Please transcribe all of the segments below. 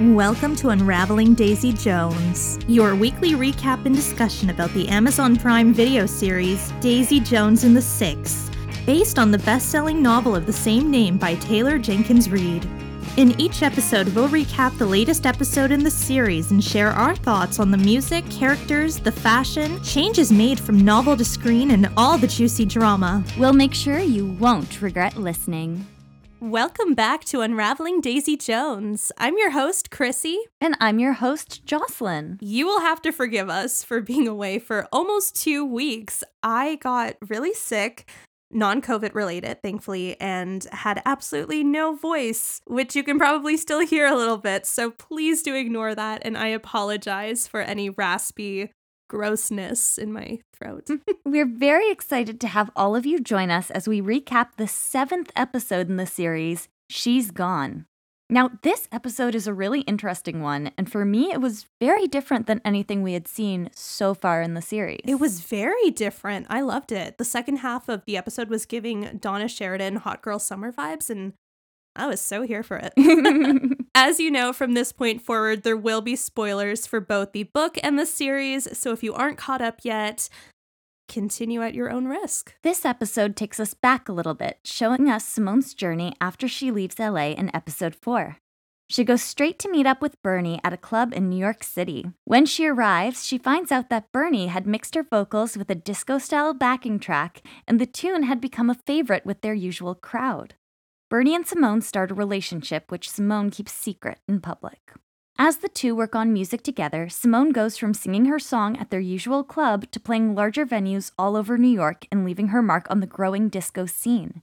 Welcome to Unraveling Daisy Jones, your weekly recap and discussion about the Amazon Prime video series Daisy Jones and the Six, based on the best selling novel of the same name by Taylor Jenkins Reid. In each episode, we'll recap the latest episode in the series and share our thoughts on the music, characters, the fashion, changes made from novel to screen, and all the juicy drama. We'll make sure you won't regret listening. Welcome back to Unraveling Daisy Jones. I'm your host, Chrissy. And I'm your host, Jocelyn. You will have to forgive us for being away for almost two weeks. I got really sick, non COVID related, thankfully, and had absolutely no voice, which you can probably still hear a little bit. So please do ignore that. And I apologize for any raspy grossness in my throat. We're very excited to have all of you join us as we recap the seventh episode in the series, She's Gone. Now, this episode is a really interesting one, and for me, it was very different than anything we had seen so far in the series. It was very different. I loved it. The second half of the episode was giving Donna Sheridan hot girl summer vibes, and I was so here for it. As you know, from this point forward, there will be spoilers for both the book and the series. So if you aren't caught up yet, continue at your own risk. This episode takes us back a little bit, showing us Simone's journey after she leaves LA in episode 4. She goes straight to meet up with Bernie at a club in New York City. When she arrives, she finds out that Bernie had mixed her vocals with a disco style backing track, and the tune had become a favorite with their usual crowd. Bernie and Simone start a relationship which Simone keeps secret in public. As the two work on music together, Simone goes from singing her song at their usual club to playing larger venues all over New York and leaving her mark on the growing disco scene.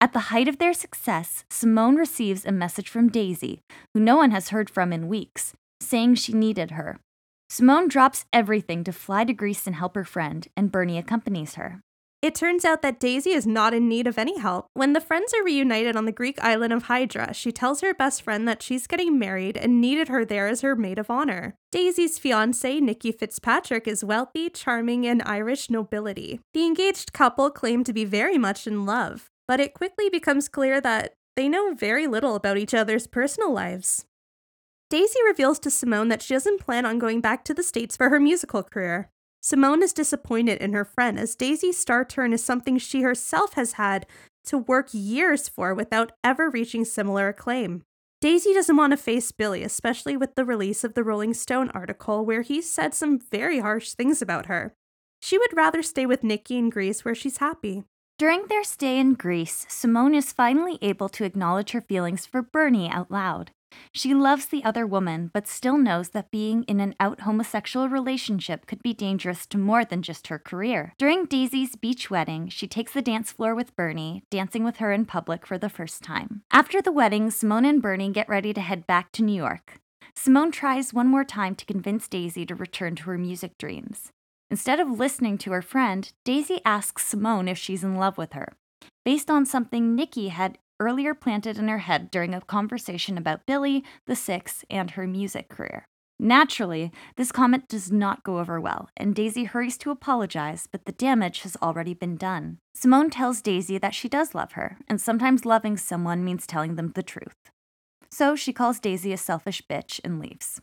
At the height of their success, Simone receives a message from Daisy, who no one has heard from in weeks, saying she needed her. Simone drops everything to fly to Greece and help her friend, and Bernie accompanies her. It turns out that Daisy is not in need of any help. When the friends are reunited on the Greek island of Hydra, she tells her best friend that she's getting married and needed her there as her maid of honor. Daisy's fiance, Nicky Fitzpatrick, is wealthy, charming, and Irish nobility. The engaged couple claim to be very much in love, but it quickly becomes clear that they know very little about each other's personal lives. Daisy reveals to Simone that she doesn't plan on going back to the States for her musical career. Simone is disappointed in her friend as Daisy's star turn is something she herself has had to work years for without ever reaching similar acclaim. Daisy doesn't want to face Billy, especially with the release of the Rolling Stone article where he said some very harsh things about her. She would rather stay with Nicky in Greece where she's happy. During their stay in Greece, Simone is finally able to acknowledge her feelings for Bernie out loud. She loves the other woman, but still knows that being in an out homosexual relationship could be dangerous to more than just her career. During Daisy's beach wedding, she takes the dance floor with Bernie, dancing with her in public for the first time. After the wedding, Simone and Bernie get ready to head back to New York. Simone tries one more time to convince Daisy to return to her music dreams. Instead of listening to her friend, Daisy asks Simone if she's in love with her. Based on something Nicky had earlier planted in her head during a conversation about Billy, the Six, and her music career. Naturally, this comment does not go over well, and Daisy hurries to apologize, but the damage has already been done. Simone tells Daisy that she does love her, and sometimes loving someone means telling them the truth. So she calls Daisy a selfish bitch and leaves.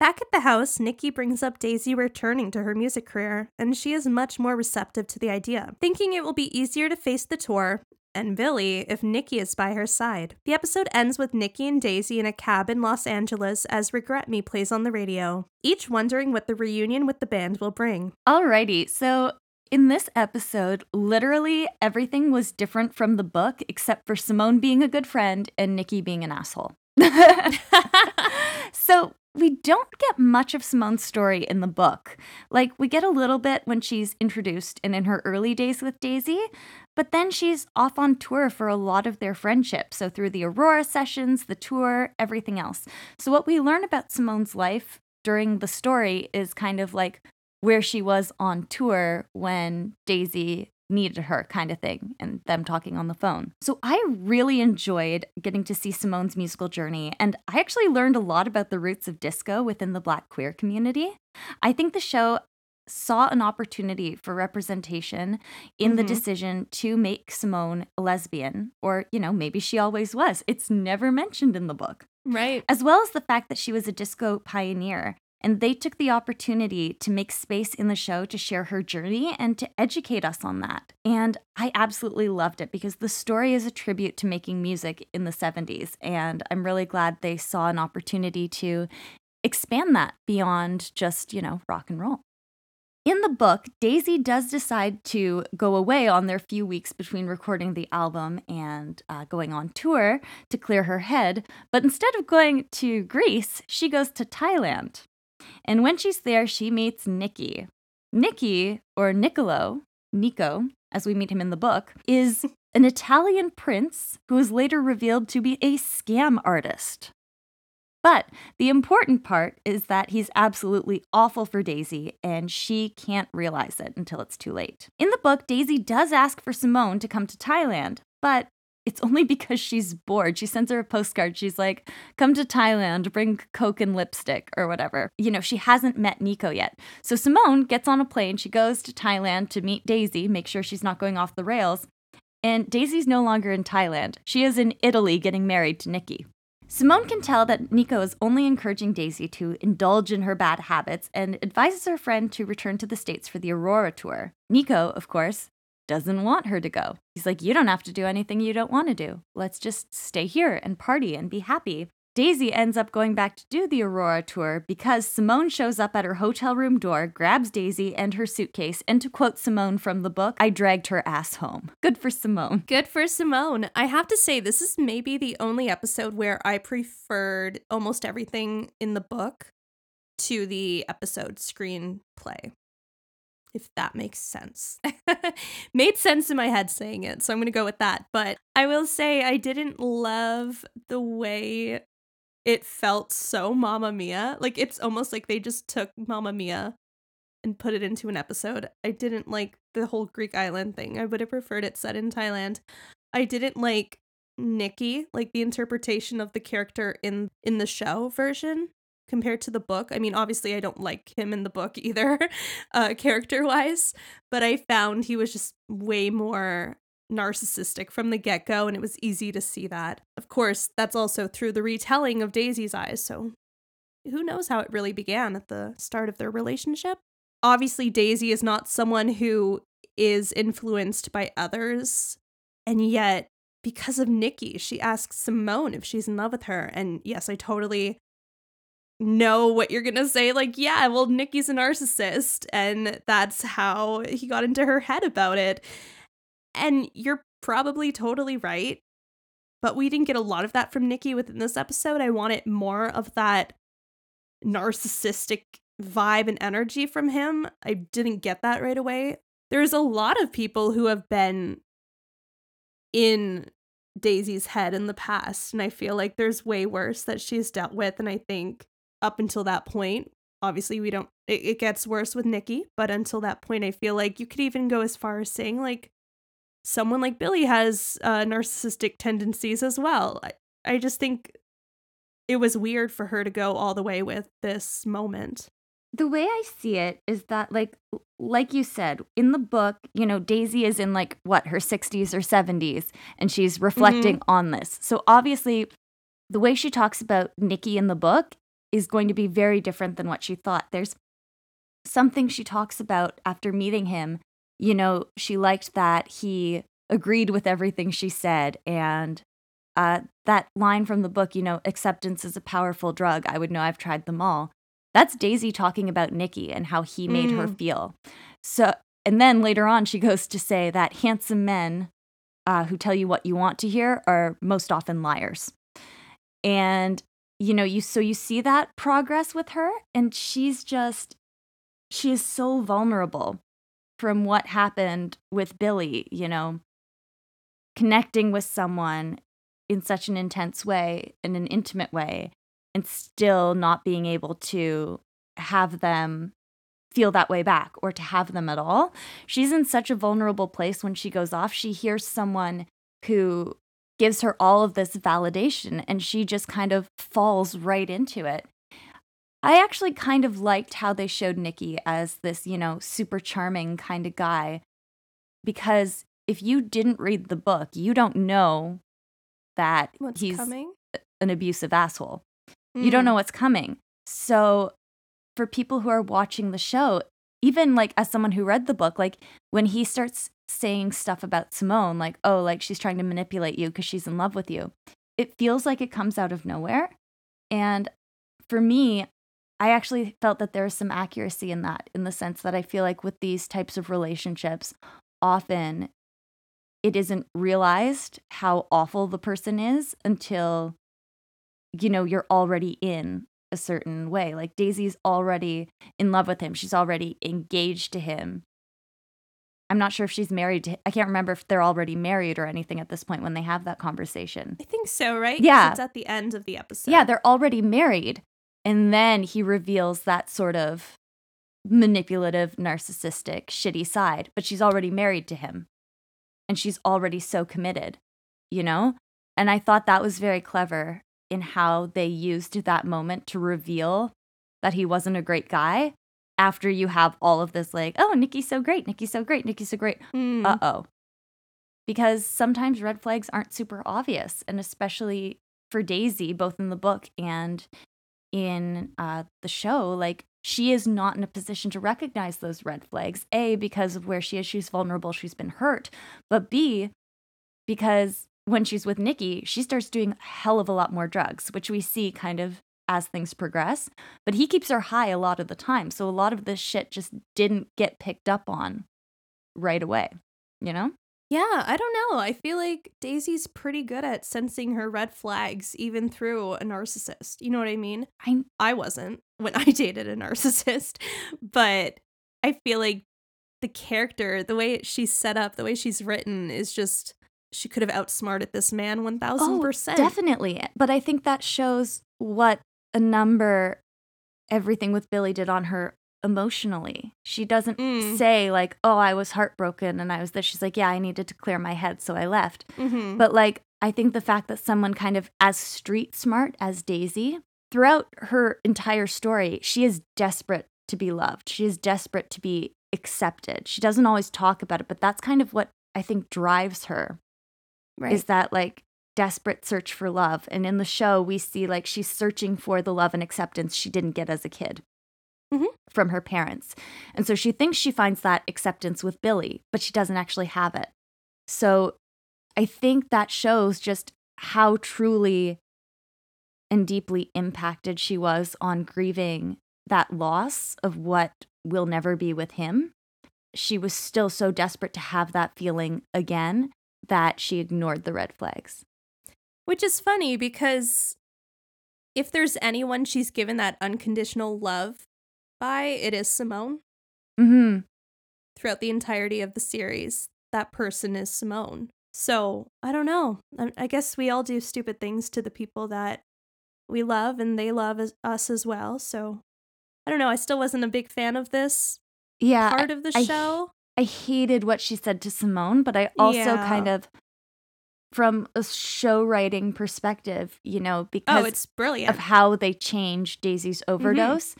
Back at the house, Nicky brings up Daisy returning to her music career, and she is much more receptive to the idea, thinking it will be easier to face the tour and Billy if Nicky is by her side. The episode ends with Nicky and Daisy in a cab in Los Angeles as Regret Me plays on the radio, each wondering what the reunion with the band will bring. Alrighty, so in this episode, literally everything was different from the book except for Simone being a good friend and Nicky being an asshole. so we don't get much of Simone's story in the book. Like, we get a little bit when she's introduced and in her early days with Daisy, but then she's off on tour for a lot of their friendship. So, through the Aurora sessions, the tour, everything else. So, what we learn about Simone's life during the story is kind of like where she was on tour when Daisy needed her kind of thing and them talking on the phone. So I really enjoyed getting to see Simone's musical journey and I actually learned a lot about the roots of disco within the black queer community. I think the show saw an opportunity for representation in mm-hmm. the decision to make Simone a lesbian, or, you know, maybe she always was. It's never mentioned in the book. Right. As well as the fact that she was a disco pioneer. And they took the opportunity to make space in the show to share her journey and to educate us on that. And I absolutely loved it because the story is a tribute to making music in the 70s. And I'm really glad they saw an opportunity to expand that beyond just, you know, rock and roll. In the book, Daisy does decide to go away on their few weeks between recording the album and uh, going on tour to clear her head, but instead of going to Greece, she goes to Thailand. And when she's there, she meets Nicky. Nicky, or Niccolo, Nico, as we meet him in the book, is an Italian prince who is later revealed to be a scam artist. But the important part is that he's absolutely awful for Daisy, and she can't realize it until it's too late. In the book, Daisy does ask for Simone to come to Thailand, but it's only because she's bored. She sends her a postcard. She's like, come to Thailand, bring Coke and lipstick or whatever. You know, she hasn't met Nico yet. So Simone gets on a plane. She goes to Thailand to meet Daisy, make sure she's not going off the rails. And Daisy's no longer in Thailand. She is in Italy getting married to Nicky. Simone can tell that Nico is only encouraging Daisy to indulge in her bad habits and advises her friend to return to the States for the Aurora tour. Nico, of course, doesn't want her to go. He's like, You don't have to do anything you don't want to do. Let's just stay here and party and be happy. Daisy ends up going back to do the Aurora tour because Simone shows up at her hotel room door, grabs Daisy and her suitcase, and to quote Simone from the book, I dragged her ass home. Good for Simone. Good for Simone. I have to say, this is maybe the only episode where I preferred almost everything in the book to the episode screenplay. If that makes sense. Made sense in my head saying it, so I'm gonna go with that. But I will say I didn't love the way it felt so Mamma Mia. Like it's almost like they just took Mamma Mia and put it into an episode. I didn't like the whole Greek island thing. I would have preferred it set in Thailand. I didn't like Nicky, like the interpretation of the character in in the show version compared to the book. I mean, obviously I don't like him in the book either, uh character-wise, but I found he was just way more narcissistic from the get go, and it was easy to see that. Of course, that's also through the retelling of Daisy's eyes, so who knows how it really began at the start of their relationship? Obviously, Daisy is not someone who is influenced by others, and yet, because of Nicky, she asks Simone if she's in love with her. And yes, I totally know what you're gonna say like yeah well nicky's a narcissist and that's how he got into her head about it and you're probably totally right. But we didn't get a lot of that from Nicky within this episode. I wanted more of that narcissistic vibe and energy from him. I didn't get that right away. There's a lot of people who have been in Daisy's head in the past, and I feel like there's way worse that she's dealt with. And I think up until that point, obviously we don't it, it gets worse with Nicky, but until that point, I feel like you could even go as far as saying like someone like Billy has uh, narcissistic tendencies as well. I, I just think it was weird for her to go all the way with this moment. The way I see it is that like like you said, in the book, you know, Daisy is in like what, her 60s or 70s and she's reflecting mm-hmm. on this. So obviously the way she talks about Nicky in the book is going to be very different than what she thought. There's something she talks about after meeting him you know, she liked that he agreed with everything she said. And uh, that line from the book, you know, acceptance is a powerful drug. I would know I've tried them all. That's Daisy talking about Nicky and how he made mm. her feel. So, and then later on, she goes to say that handsome men uh, who tell you what you want to hear are most often liars. And, you know, you so you see that progress with her, and she's just, she is so vulnerable from what happened with Billy, you know, connecting with someone in such an intense way, in an intimate way, and still not being able to have them feel that way back or to have them at all. She's in such a vulnerable place when she goes off. She hears someone who gives her all of this validation and she just kind of falls right into it. I actually kind of liked how they showed Nicky as this, you know, super charming kind of guy because if you didn't read the book, you don't know that What's he's coming? an abusive asshole. You don't Mm. know what's coming. So for people who are watching the show, even like as someone who read the book, like when he starts saying stuff about Simone, like, oh, like she's trying to manipulate you because she's in love with you, it feels like it comes out of nowhere. And for me, I actually felt that there is some accuracy in that, in the sense that I feel like with these types of relationships, often it isn't realized how awful the person is until you know you're already in a certain way like daisy's already in love with him she's already engaged to him i'm not sure if she's married to i can't remember if they're already married or anything at this point when they have that conversation I think so, right? Yeah. It's at the end of the episode. yeah they're already married and then he reveals that sort of manipulative narcissistic shitty side but she's already married to him. And she's already so committed you know? And i thought that was very clever in how they used that moment to reveal that he wasn't a great guy after you have all of this like oh nicky's so great nicky's so great nicky's so great. Mm. uh-oh. Because sometimes red flags aren't super obvious and especially for daisy both in the book and in uh, the show like she is not in a position to recognize those red flags. A because of where she is she's vulnerable she's been hurt. But b because when she's with nicky she starts doing a hell of a lot more drugs which we see kind of as things progress. But he keeps her high a lot of the time so a lot of this shit just didn't get picked up on right away you know Yeah, I don't know. I feel like Daisy's pretty good at sensing her red flags even through a narcissist. You know what I mean? I I wasn't when I dated a narcissist, but I feel like the character, the way she's set up, the way she's written is just she could have outsmarted this man 1000%. Definitely. But I think that shows what a number everything with Billy did on her emotionally. She doesn't Mm. say, like, oh, I was heartbroken and I was this. She's like, yeah, I needed to clear my head, so I left. Mhm. But like, I think the fact that someone kind of as street smart as Daisy, throughout her entire story, she is desperate to be loved. She is desperate to be accepted. She doesn't always talk about it, but that's kind of what I think drives her right. is that like desperate search for love. And in the show, we see like she's searching for the love and acceptance she didn't get as a kid Mhm. from her parents. And so she thinks she finds that acceptance with Billy, but she doesn't actually have it. So I think that shows just how truly and deeply impacted she was on grieving that loss of what will never be with him. She was still so desperate to have that feeling again that she ignored the red flags. Which is funny because if there's anyone she's given that unconditional love by, it is Simone. Mm-hmm. Throughout the entirety of the series, that person is Simone. So I don't know. I, I guess we all do stupid things to the people that we love, and they love as, us as well. So I don't know. I still wasn't a big fan of this Yeah, part of the I- show. I hated what she said to Simone, but I also Yeah. kind of, from a show writing perspective, you know, because Oh, it's brilliant. of how they changed Daisy's overdose,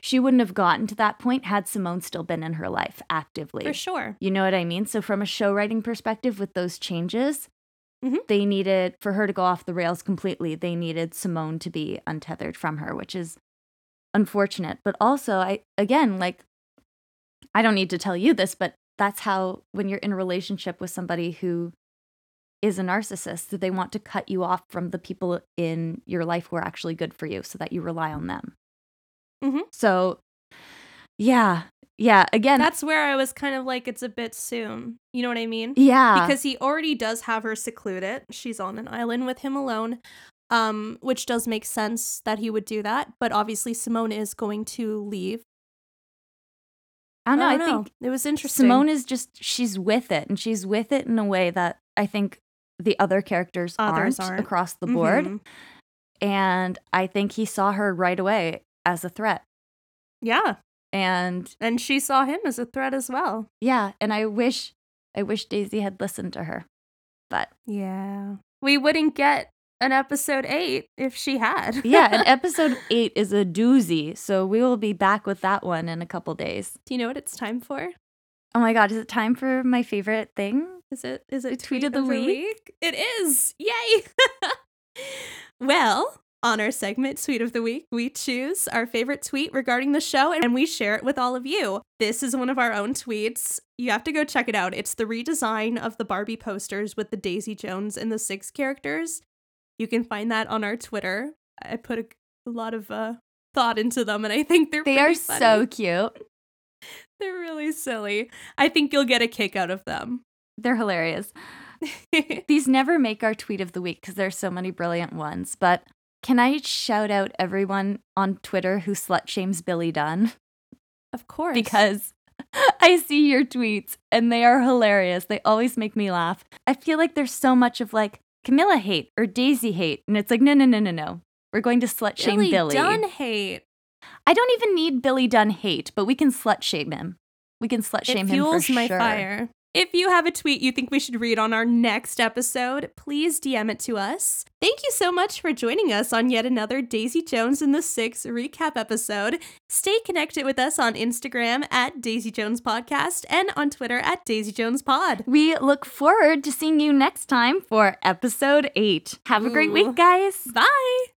she wouldn't have gotten to that point had Simone still been in her life actively. For sure. You know what I mean? So, from a show writing perspective, with those changes, Mhm. they needed, for her to go off the rails completely, they needed Simone to be untethered from her, which is unfortunate. But also, I, again, like, I don't need to tell you this, but that's how, when you're in a relationship with somebody who is a narcissist, that they want to cut you off from the people in your life who are actually good for you so that you rely on them. Mhm. So, yeah, yeah, again, That's where I was kind of like, it's a bit soon. You know what I mean? yeah. because he already does have her secluded. She's on an island with him alone. Um, which does make sense that he would do that, but obviously Simone is going to leave. I don't know. I, don't know. think it was interesting. Simone is just she's with it, and she's with it in a way that I think the other characters Others aren't, aren't. across the board. Mhm. And I think he saw her right away as a threat. Yeah, And and she saw him as a threat as well. yeah, and I wish I wish Daisy had listened to her. But Yeah, we wouldn't get an episode eight if she had. yeah, and episode eight is a doozy, so we will be back with that one in a couple days. Do you know what it's time for? Oh my god, is it time for my favorite thing? Is it is it The tweet of the week? It is. Yay. well, on our segment Tweet of the Week, we choose our favorite tweet regarding the show and we share it with all of you. This is one of our own tweets. You have to go check it out. It's the redesign of the Barbie posters with the Daisy Jones and the six characters. You can find that on our Twitter. I put a, a lot of uh, thought into them and I think they're They are pretty so cute. they're really silly. I think you'll get a kick out of them. They're hilarious. These never make our tweet of the week because there's so many brilliant ones. But can I shout out everyone on Twitter who slut shames Billy Dunne? of course. Because I see your tweets and they are hilarious. They always make me laugh. I feel like there's so much of like Camilla hate or Daisy hate. And it's like, no, no, no, no, no. We're going to slut shame Billy, Billy. Dunne hate. I don't even need Billy Dunne hate, but we can slut shame him. We can slut shame it him fuels for my sure. fire. If you have a tweet you think we should read on our next episode, please DM it to us. Thank you so much for joining us on yet another Daisy Jones and the Six recap episode. Stay connected with us on Instagram at Daisy Jones Podcast and on Twitter at Daisy Jones Pod. We look forward to seeing you next time for episode eight. Have a great Ooh. week, guys. Bye.